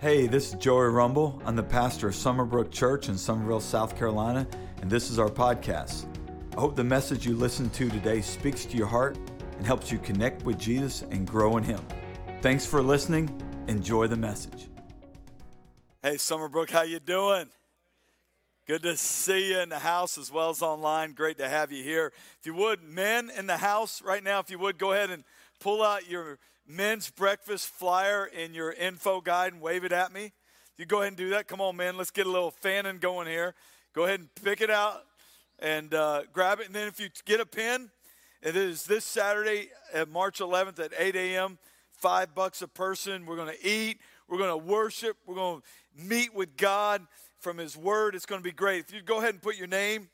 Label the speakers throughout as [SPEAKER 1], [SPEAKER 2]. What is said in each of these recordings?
[SPEAKER 1] Hey, this is Joey Rumble. I'm the pastor of Summerbrook Church in Summerville, South Carolina, and this is our podcast. I hope the message you listen to today speaks to your heart and helps you connect with Jesus and grow in Him. Thanks for listening. Enjoy the message. Hey, Summerbrook, how you doing? Good to see you in the house as well as online. Great to have you here. If you would, men in the house right now, if you would, go ahead and pull out your men's breakfast flyer in your info guide and wave it at me. You go ahead and do that. Come on, man. Let's get a little fanning going here. Go ahead and pick it out and uh, grab it. And then if you get a pen, it is this Saturday, at March 11th at 8 a.m. Five bucks a person. We're going to eat. We're going to worship. We're going to meet with God from His Word. It's going to be great. If you go ahead and put your name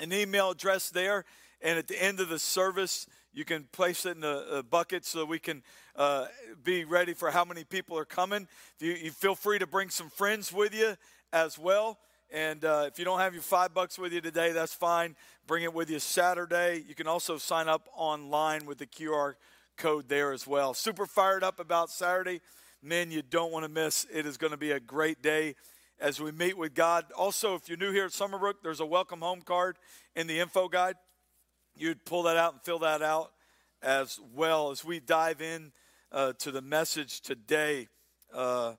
[SPEAKER 1] and email address there, and at the end of the service, you can place it in a, bucket so we can uh, be ready for how many people are coming. You, you, feel free to bring some friends with you as well. And uh, if you don't have your five bucks with you today, that's fine. Bring it with you Saturday. You can also sign up online with the QR code there as well. Super fired up about Saturday. Men, you don't want to miss. It is going to be a great day as we meet with God. Also, if you're new here at Summerbrook, there's a welcome home card in the info guide you'd pull that out and fill that out as well as we dive in uh, to the message today uh,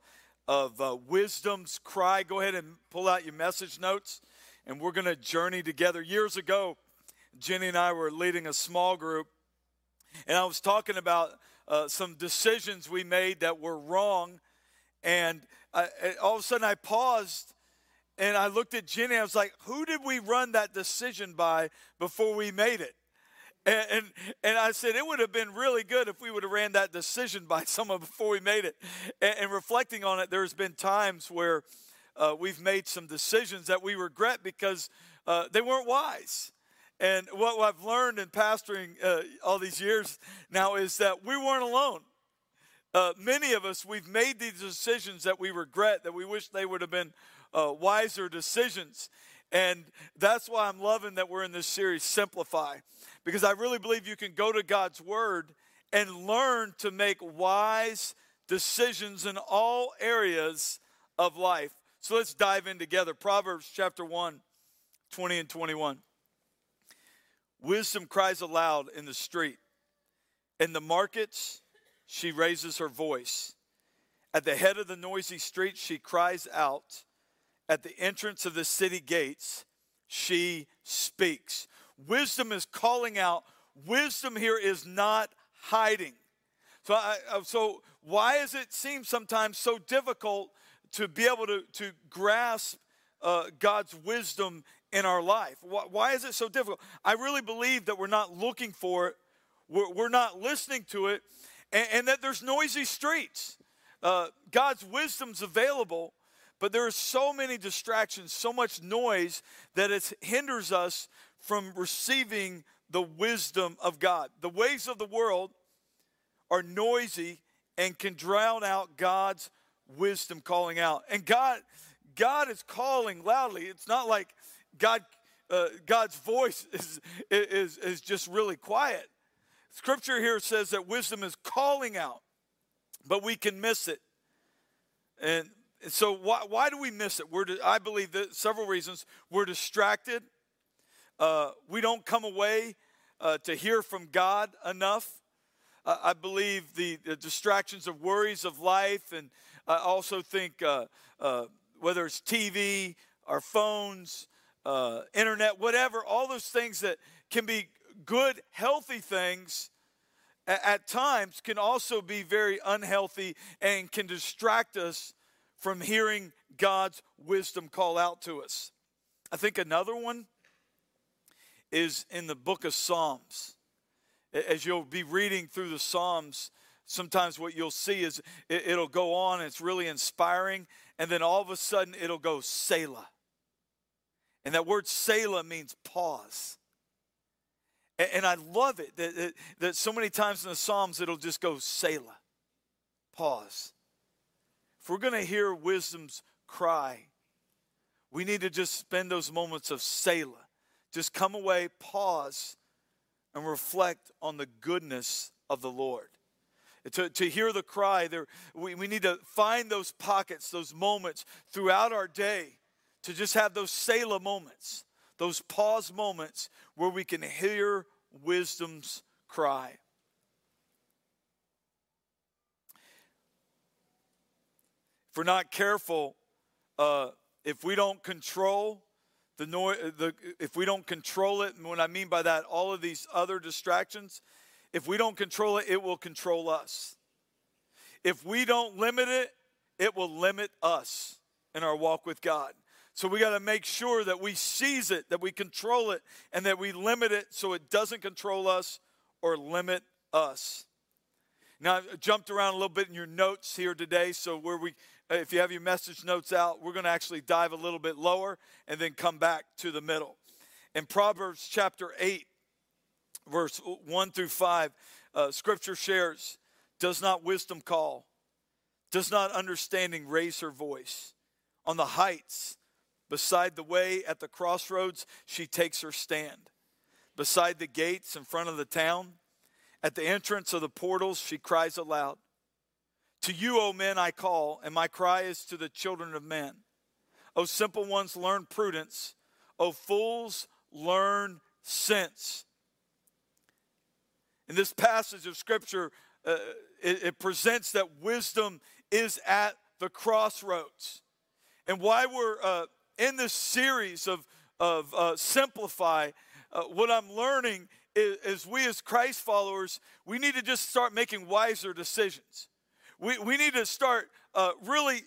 [SPEAKER 1] of uh, wisdom's cry. Go ahead and pull out your message notes, and we're going to journey together. Years ago, Jenny and I were leading a small group, and I was talking about uh, some decisions we made that were wrong, and I, all of a sudden I paused and I looked at Jenny. I was like, "Who did we run that decision by before we made it?" And, and, and I said it would have been really good if we would have ran that decision by someone before we made it. And, and reflecting on it, there's been times where uh, we've made some decisions that we regret because uh, they weren't wise. And what I've learned in pastoring uh, all these years now is that we weren't alone. Uh, many of us, we've made these decisions that we regret, that we wish they would have been uh, wiser decisions. And that's why I'm loving that we're in this series, Simplify, because I really believe you can go to God's Word and learn to make wise decisions in all areas of life. So let's dive in together. Proverbs chapter 1, 20 and 21. Wisdom cries aloud in the street. In the markets, she raises her voice. At the head of the noisy street, she cries out at the entrance of the city gates, she speaks. Wisdom is calling out. Wisdom here is not hiding. So, I, so why does it seem sometimes so difficult to be able to, to grasp uh, God's wisdom in our life? Why, why, is it so difficult? I really believe that we're not looking for it, we're, we're not listening to it, and, and that there's noisy streets. Uh, God's wisdom's available, but there are so many distractions, so much noise that it hinders us from receiving the wisdom of God. The ways of the world are noisy and can drown out God's wisdom calling out. And God, God is calling loudly. It's not like God, uh, God's voice is, is, is just really quiet. Scripture here says that wisdom is calling out, but we can miss it. And so why, why do we miss it? We're, I believe that several reasons. We're distracted. Uh, we don't come away uh, to hear from God enough. Uh, I believe the, the, distractions of worries of life, and I also think uh, uh, whether it's TV, our phones, uh, internet, whatever, all those things that can be good, healthy things at times can also be very unhealthy and can distract us from hearing God's wisdom call out to us. I think another one is in the book of Psalms. As you'll be reading through the Psalms, sometimes what you'll see is it'll go on, it's really inspiring, and then all of a sudden it'll go Selah. And that word Selah means pause. And I love it that, that so many times in the Psalms it'll just go Selah, pause. If we're going to hear wisdom's cry, we need to just spend those moments of Selah. Just come away, pause, and reflect on the goodness of the Lord. to, to hear the cry. There, we, we need to find those pockets, those moments throughout our day to just have those Selah moments, those pause moments where we can hear wisdom's cry. If we're not careful, uh, if we don't control the noise, the, if we don't control it, and what I mean by that, all of these other distractions, if we don't control it, it will control us. If we don't limit it, it will limit us in our walk with God. So we got to make sure that we seize it, that we control it, and that we limit it so it doesn't control us or limit us. Now, I jumped around a little bit in your notes here today, so where we if you have your message notes out, we're going to actually dive a little bit lower and then come back to the middle. In Proverbs chapter 8, verse 1 through 5, uh, scripture shares, Does not wisdom call? Does not understanding raise her voice? On the heights, beside the way at the crossroads, she takes her stand. Beside the gates in front of the town, at the entrance of the portals, she cries aloud. To you, O men, I call, and my cry is to the children of men. O simple ones, learn prudence. O fools, learn sense. In this passage of Scripture, uh, it, it presents that wisdom is at the crossroads. And why we're uh, in this series of, of uh, Simplify, uh, what I'm learning is, is we as Christ followers, we need to just start making wiser decisions. We, we need to start uh, really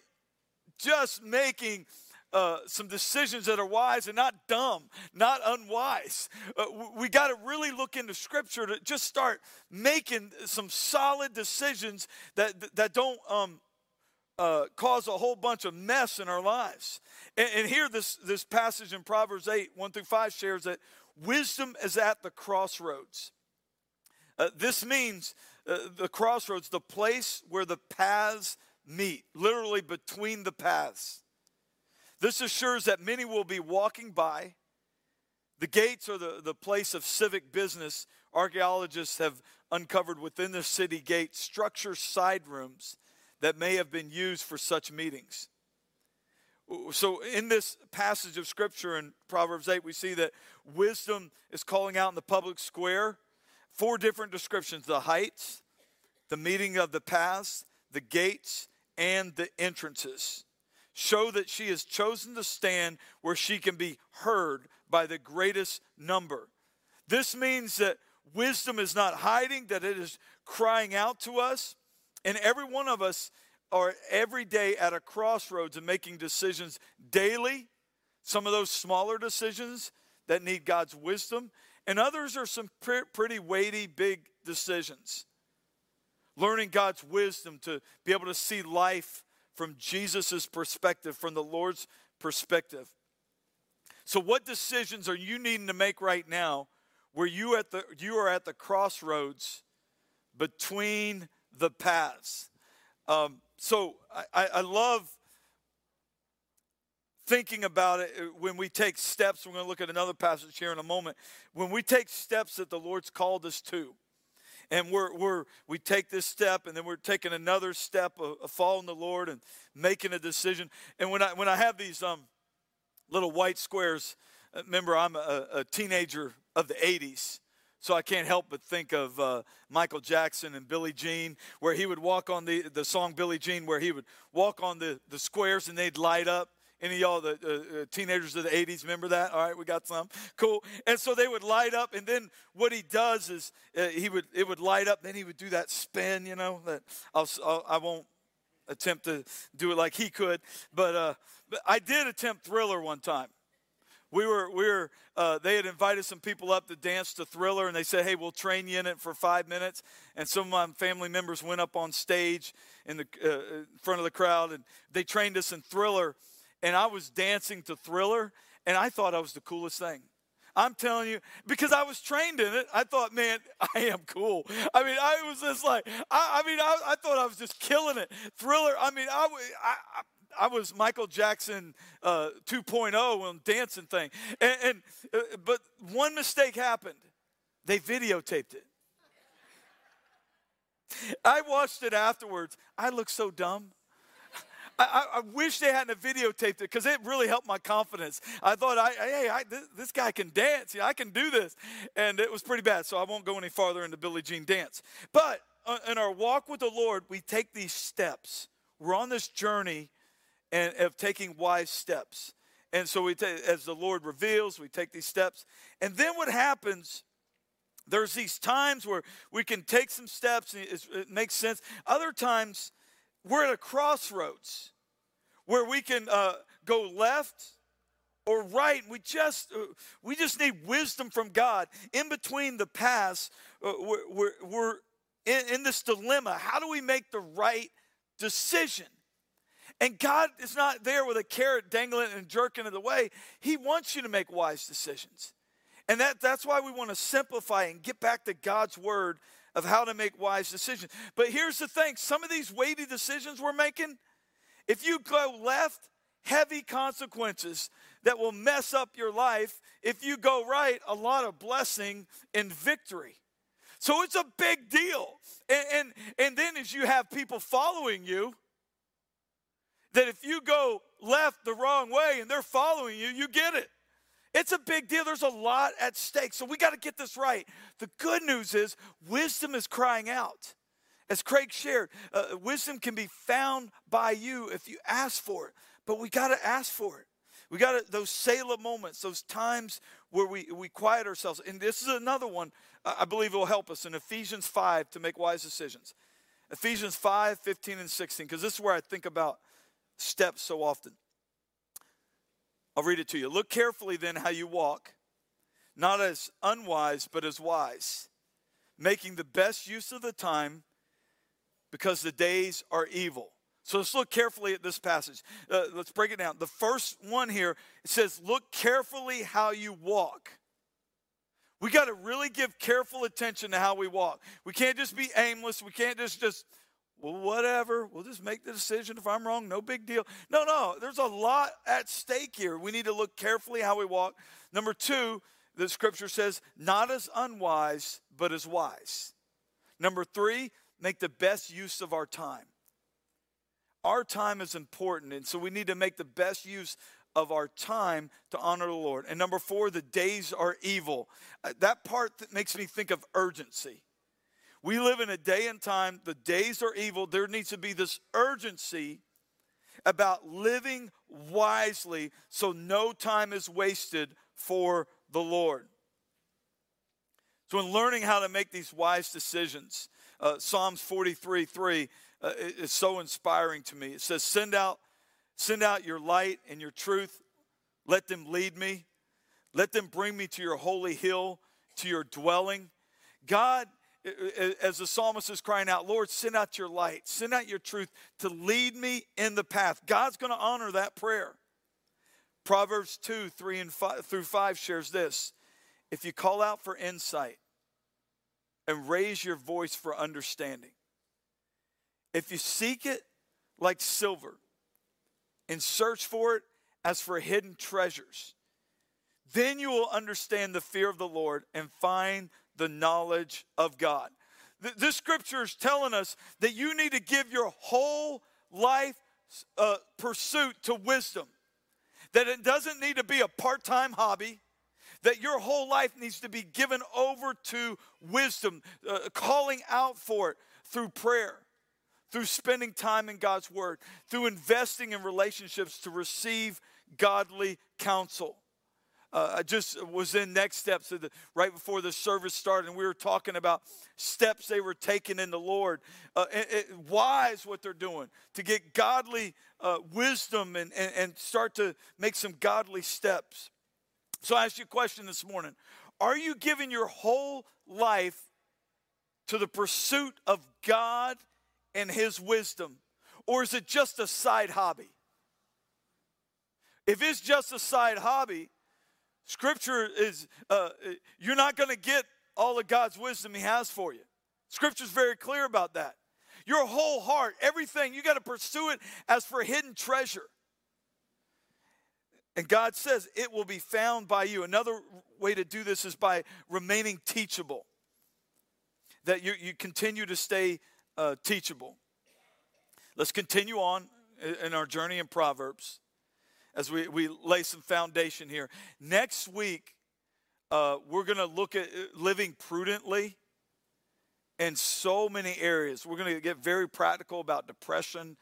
[SPEAKER 1] just making uh, some decisions that are wise and not dumb, not unwise. Uh, we got to really look into Scripture to just start making some solid decisions that that don't um, uh, cause a whole bunch of mess in our lives. And, and here, this this passage in Proverbs eight one through five shares that wisdom is at the crossroads. Uh, this means uh, the crossroads, the place where the paths meet, literally between the paths. This assures that many will be walking by. The gates are the, the place of civic business. Archaeologists have uncovered within the city gate structure side rooms that may have been used for such meetings. So, in this passage of scripture in Proverbs 8, we see that wisdom is calling out in the public square four different descriptions the heights, the meeting of the paths, the gates, and the entrances. Show that she has chosen to stand where she can be heard by the greatest number. This means that wisdom is not hiding, that it is crying out to us. And every one of us are every day at a crossroads and making decisions daily. Some of those smaller decisions that need God's wisdom, and others are some pretty weighty, big decisions. Learning God's wisdom to be able to see life from Jesus' perspective, from the Lord's perspective. So, what decisions are you needing to make right now where you, at the, you are at the crossroads between the paths? Um, so, I, I love thinking about it uh, when we take steps. We're going to look at another passage here in a moment. When we take steps that the Lord's called us to, and we're, we're we take this step and then we're taking another step of, of following the lord and making a decision and when i when i have these um, little white squares uh, remember i'm a, a, teenager of the 80s so i can't help but think of uh, michael jackson and billie jean where he would walk on the, the song billie jean where he would walk on the, the squares and they'd light up any of y'all, the uh, teenagers of the 80s, remember that? All right, we got some. Cool. And so they would light up, and then what he does is uh, he would it would light up, then he would do that spin, you know, that I'll, I'll, I will not attempt to do it like he could, but, uh, but I did attempt Thriller one time. We were, we were uh, they had invited some people up to dance to Thriller, and they said, hey, we'll train you in it for five minutes. And some of my family members went up on stage in the uh, in front of the crowd, and they trained us in Thriller and I was dancing to Thriller, and I thought I was the coolest thing. I'm telling you, because I was trained in it, I thought, man, I am cool. I mean, I was just like, I, I mean, I, I, thought I was just killing it. Thriller, I mean, I, I, I was Michael Jackson uh, 2.0 on dancing thing. And, and uh, but one mistake happened. They videotaped it.
[SPEAKER 2] I watched it afterwards. I look so dumb. I, I, wish they hadn't videotaped it because it really helped my confidence. I thought, I, hey, I, this, this, guy can dance. I can do this. And it was pretty bad, so I won't go any farther into Billie Jean dance. But uh, in our walk with the Lord, we take these steps. We're on this journey and, of taking wise steps. And so we take, as the Lord reveals, we take these steps. And then what happens there's these times where we can take some steps and it makes sense. Other times we're at a crossroads where we can uh, go left or right. We just uh, we just need wisdom from God in between the paths. Uh, we're, we're, we're in, in this dilemma. How do we make the right decision? And God is not there with a carrot dangling and jerking it away. He wants you to make wise decisions. And that, that's why we want to simplify and get back to God's word of how to make wise decisions. But here's the thing some of these weighty decisions we're making, if you go left, heavy consequences that will mess up your life. If you go right, a lot of blessing and victory. So it's a big deal. And, and, and then as you have people following you, that if you go left the wrong way and they're following you, you get it. It's a big deal. There's a lot at stake. So we got to get this right. The good news is wisdom is crying out. As Craig shared, uh, wisdom can be found by you if you ask for it. But we got to ask for it. We got those Selah moments, those times where we, we quiet ourselves. And this is another one I believe will help us in Ephesians 5 to make wise decisions. Ephesians 5, 15, and 16, because this is where I think about steps so often. I'll read it to you. Look carefully then how you walk, not as unwise, but as wise, making the best use of the time because the days are evil. So let's look carefully at this passage. Uh, let's break it down. The first one here it says, Look carefully how you walk. We got to really give careful attention to how we walk. We can't just be aimless. We can't just just well, whatever, we'll just make the decision. If I'm wrong, no big deal. No, no, there's a lot at stake here. We need to look carefully how we walk. Number two, the scripture says, not as unwise, but as wise. Number three, make the best use of our time. Our time is important, and so we need to make the best use of our time to honor the Lord. And number four, the days are evil. Uh, that part that makes me think of urgency. We live in a day and time, the days are evil. There needs to be this urgency about living wisely so no time is wasted for the Lord. So, in learning how to make these wise decisions, uh, Psalms 43 3 uh, is so inspiring to me. It says, Send out, send out your light and your truth. Let them lead me. Let them bring me to your holy hill, to your dwelling. God as the psalmist is crying out, Lord, send out your light, send out your truth to lead me in the path. God's going to honor that prayer. Proverbs 2, 3 and 5 through 5 shares this. If you call out for insight and raise your voice for understanding, if you seek it like silver and search for it as for hidden treasures, then you will understand the fear of the Lord and find the knowledge of God. This scripture is telling us that you need to give your whole life uh, pursuit to wisdom. That it doesn't need to be a part time hobby, that your whole life needs to be given over to wisdom, uh, calling out for it through prayer, through spending time in God's Word, through investing in relationships to receive godly counsel uh, I just was in next steps the, right before the service started, and we were talking about steps they were taking in the Lord. Uh, it, it, wise what they're doing to get godly uh, wisdom and, and, and start to make some godly steps. So I ask you a question this morning Are you giving your whole life to the pursuit of God and His wisdom? Or is it just a side hobby? If it's just a side hobby, Scripture is, uh, you're not going to get all of God's wisdom He has for you. Scripture's very clear about that. Your whole heart, everything, you got to pursue it as for hidden treasure. And God says it will be found by you. Another way to do this is by remaining teachable. That you, you continue to stay uh, teachable. Let's continue on in our journey in Proverbs as we, we lay some foundation here. Next week, uh, we're going to look at uh, living prudently in so many areas. We're going to get very practical about depression,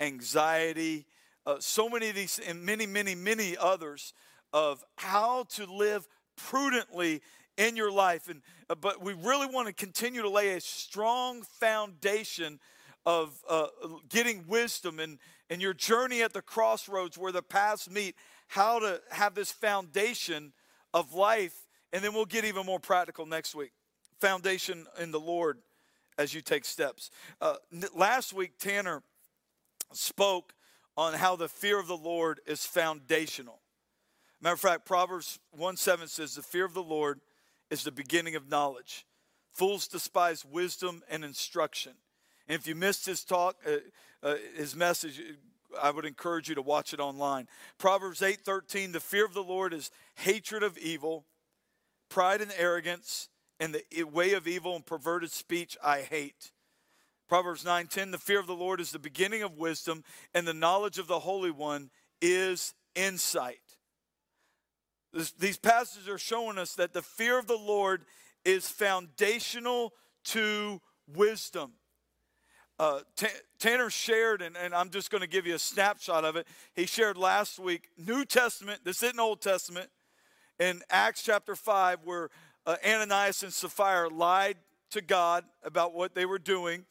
[SPEAKER 2] anxiety, uh, so many of these, and many, many, many others of how to live prudently in your life. And uh, but we really want to continue to lay a strong foundation of uh, getting wisdom and and your journey at the crossroads where the paths meet. How to have this foundation of life, and then we'll get even more practical next week. Foundation in the Lord as you take steps. Uh, last week, Tanner spoke on how the fear of the Lord is foundational. Matter of fact, Proverbs 1 7 says, The fear of the Lord is the beginning of knowledge. Fools despise wisdom and instruction. And if you missed his talk, uh, uh, his message, I would encourage you to watch it online. Proverbs 8:13, the fear of the Lord is hatred of evil, pride and arrogance, and the way of evil and perverted speech I hate. Proverbs 9:10 The fear of the Lord is the beginning of wisdom and the knowledge of the Holy One is insight. This, these passages are showing us that the fear of the Lord is foundational to wisdom. Uh, T- Tanner shared, and, and I'm just going to give you a snapshot of it. He shared last week, New Testament, this isn't Old Testament, in Acts chapter 5, where uh, Ananias and Sapphira lied to God about what they were doing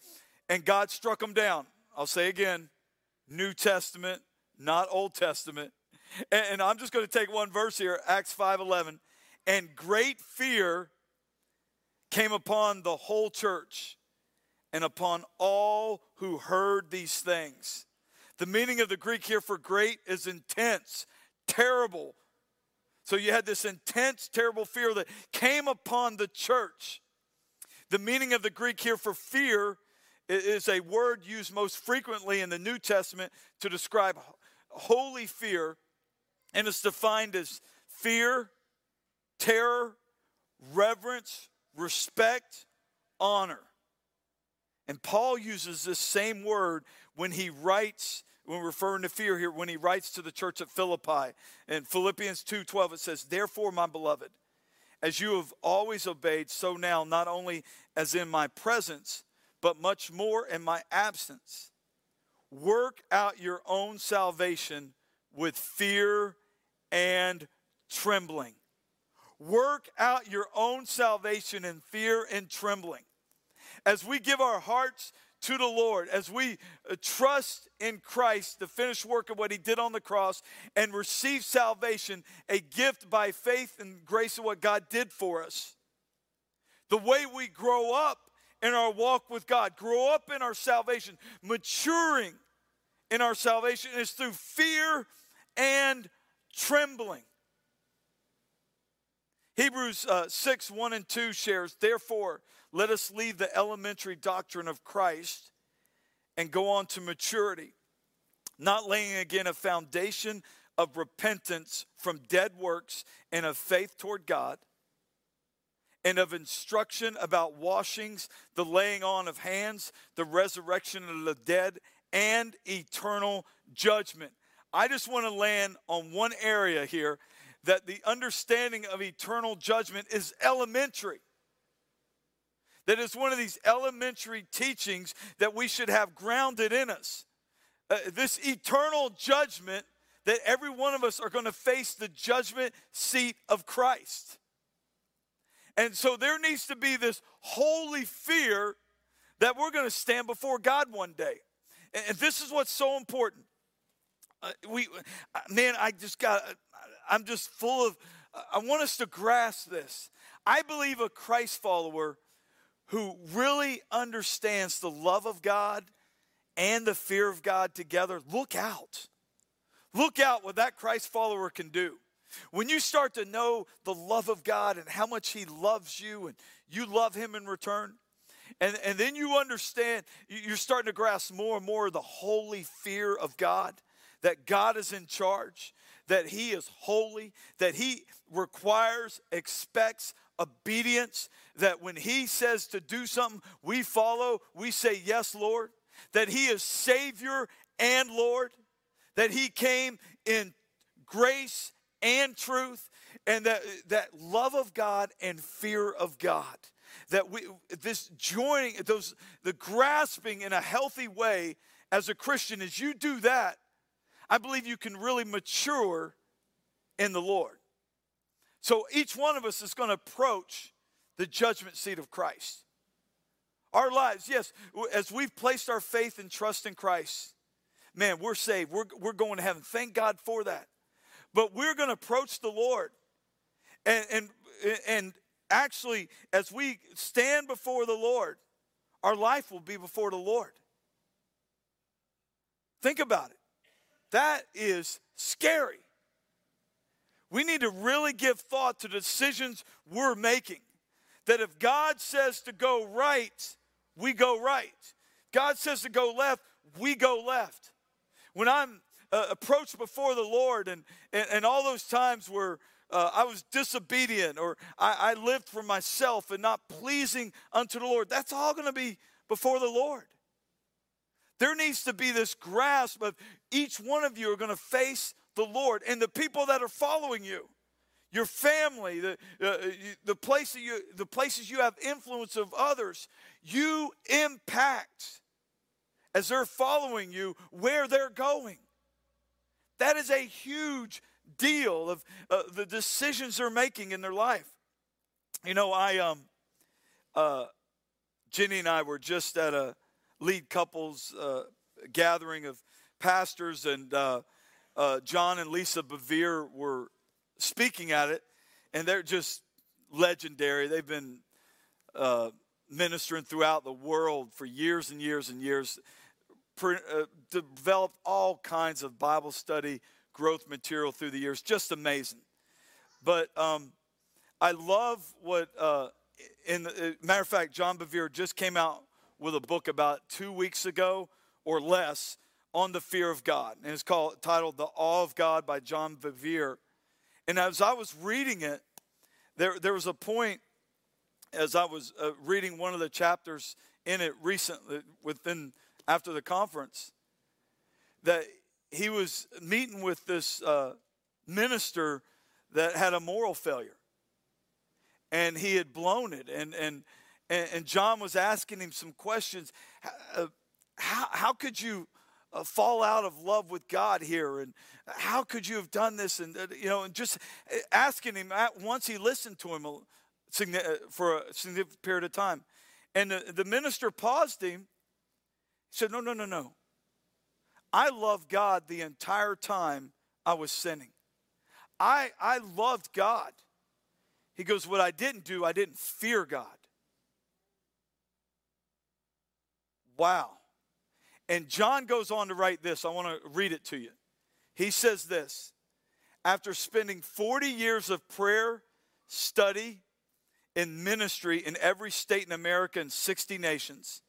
[SPEAKER 2] and God struck them down. I'll say again, New Testament, not Old Testament. And, and I'm just going to take one verse here, Acts 5:11. And great fear came upon the whole church and upon all who heard these things. The meaning of the Greek here for great is intense, terrible. So you had this intense, terrible fear that came upon the church. The meaning of the Greek here for fear is a word used most frequently in the New Testament to describe holy fear, and it's defined as fear, terror, reverence, respect, honor. And Paul uses this same word when he writes when referring to fear here when he writes to the church at Philippi. In Philippians 2:12 it says, "Therefore, my beloved, as you have always obeyed, so now not only as in my presence, but much more in my absence. Work out your own salvation with fear and trembling. Work out your own salvation in fear and trembling. As we give our hearts to the Lord, as we uh, trust in Christ, the finished work of what He did on the cross, and receive salvation, a gift by faith and grace of what God did for us, the way we grow up in our walk with God, grow up in our salvation, maturing in our salvation is through fear and trembling. Hebrews uh, 6 1 and 2 shares, Therefore, let us leave the elementary doctrine of Christ and go on to maturity, not laying again a foundation of repentance from dead works and of faith toward God and of instruction about washings, the laying on of hands, the resurrection of the dead, and eternal judgment. I just want to land on one area here that the understanding of eternal judgment is elementary. That is one of these elementary teachings that we should have grounded in us. Uh, this eternal judgment that every one of us are going to face the judgment seat of Christ. And so there needs to be this holy fear that we're going to stand before God one day. And this is what's so important. Uh, we, uh, man, I just got, I'm just full of, I want us to grasp this. I believe a Christ follower who really understands the love of God and the fear of God together, look out. Look out what that Christ follower can do. When you start to know the love of God and how much He loves you and you love Him in return, and, and then you understand, you're starting to grasp more and more the holy fear of God, that God is in charge, that He is holy, that He requires, expects, obedience, that when He says to do something, we follow, we say, Yes, Lord, that He is Savior and Lord, that He came in grace and truth, and that, that love of God and fear of God. That we this joining those the grasping in a healthy way as a Christian, as you do that, I believe you can really mature in the Lord. So each one of us is going to approach the judgment seat of Christ. Our lives, yes, as we've placed our faith and trust in Christ, man, we're saved. We're, we're going to heaven. Thank God for that. But we're going to approach the Lord. And, and, and actually, as we stand before the Lord, our life will be before the Lord. Think about it. That is scary. We need to really give thought to decisions we're making. That if God says to go right, we go right. God says to go left, we go left. When I'm uh, approached before the Lord and, and, and all those times where uh, I was disobedient or I, I lived for myself and not pleasing unto the Lord, that's all going to be before the Lord. There needs to be this grasp of each one of you are going to face the Lord and the people that are following you, your family, the, uh, the, place you, the places you have influence of others, you impact as they're following you where they're going. That is a huge deal of uh, the decisions they're making in their life. You know, I um, uh, Jenny and I were just at a lead couples uh, gathering of pastors, and uh, uh, John and Lisa Bevere were speaking at it, and they're just legendary. They've been uh, ministering throughout the world for years and years and years, pre- uh, developed all kinds of Bible study growth material through the years. Just amazing. But um, I love what, uh, in the, matter of fact, John Bevere just came out with a book about two weeks ago or less on the fear of God. And it's called titled The Awe of God by John Bevere. And as I was reading it, there, there was a point as I was uh, reading one of the chapters in it recently, within after the conference, that he was meeting with this uh, minister that had a moral failure, and he had blown it, and and and, John was asking him some questions. Uh, how, how could you fall out of love with God here? And how could you have done this? And, uh, you know, and just uh, asking him at, once he listened to him uh, for a significant period of time. And the, the minister paused him. He said, No, no, no, no. I loved God the entire time I was sinning. I, I loved God. He goes, What I didn't do, I didn't fear God. Wow. And John goes on to write this. I want to read it to you. He says this After spending 40 years of prayer, study, and ministry in every state in America and 60 nations,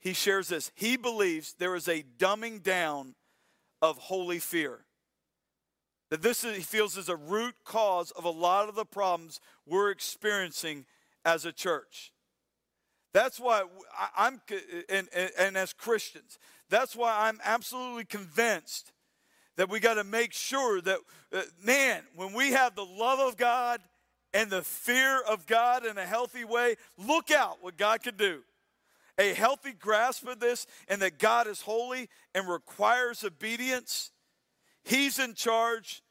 [SPEAKER 2] he shares this. He believes there is a dumbing down of holy fear. That this is, he feels is a root cause of a lot of the problems we're experiencing as a church. That's why I'm, and, and, and as Christians, that's why I'm absolutely convinced that we got to make sure that, uh, man, when we have the love of God and the fear of God in a healthy way, look out what God can do. A healthy grasp of this, and that God is holy and requires obedience. He's in charge,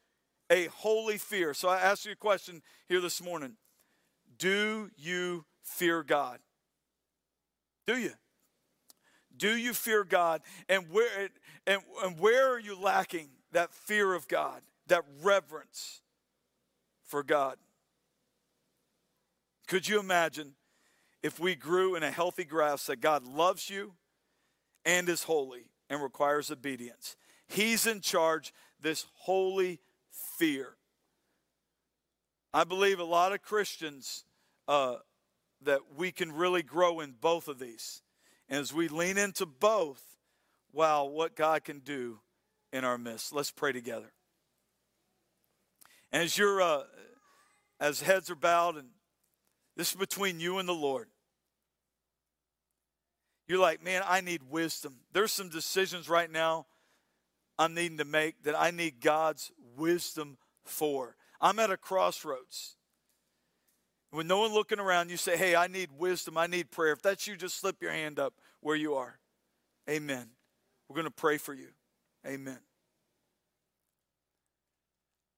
[SPEAKER 2] a holy fear. So I ask you a question here this morning Do you fear God? Do you? Do you fear God? And where, and, and where are you lacking that fear of God, that reverence for God? Could you imagine if we grew in a healthy grasp that God loves you and is holy and requires obedience? He's in charge, this holy fear. I believe a lot of Christians uh, that we can really grow in both of these. And as we lean into both, wow, what God can do in our midst. Let's pray together. As you're, uh, as heads are bowed and This is between you and the Lord. You're like, man, I need wisdom. There's some decisions right now I'm needing to make that I need God's wisdom for. I'm at a crossroads. When no one looking around, you say, Hey, I need wisdom, I need prayer. If that's you, just slip your hand up where you are. Amen. We're going to pray for you. Amen.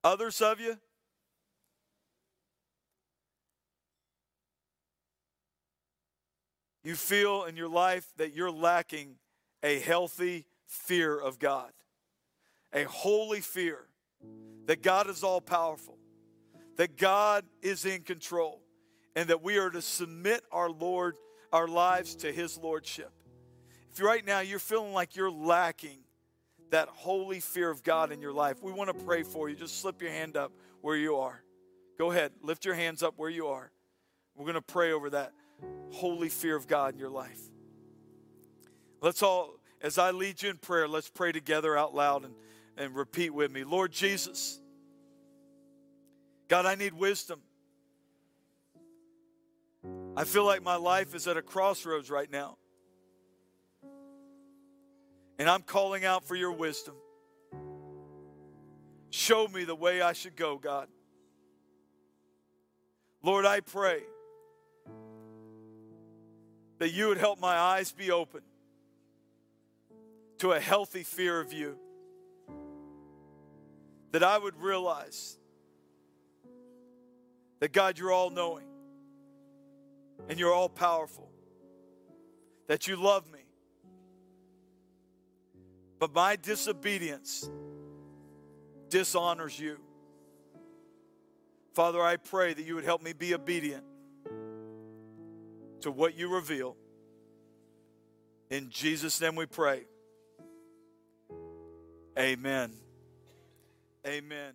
[SPEAKER 2] Others of you, you feel in your life that you're lacking a healthy fear of God, a holy fear that God is all powerful, that God is in control, and that we are to submit our Lord, our lives to His Lordship. If right now you're feeling like you're lacking that holy fear of God in your life, we want to pray for you. Just slip your hand up where you are. Go ahead, lift your hands up where you are. We're going to pray over that holy fear of God in your life. Let's all, as I lead you in prayer, let's pray together out loud and, and repeat with me Lord Jesus, God, I need wisdom. I feel like my life is at a crossroads right now. And I'm calling out for your wisdom. Show me the way I should go, God. Lord, I pray that you would help my eyes be open to a healthy fear of you. That I would realize that God, you're all knowing and you're all powerful, that you love me. But my disobedience dishonors you. Father, I pray that you would help me be obedient to what you reveal. In Jesus' name we pray. Amen. Amen.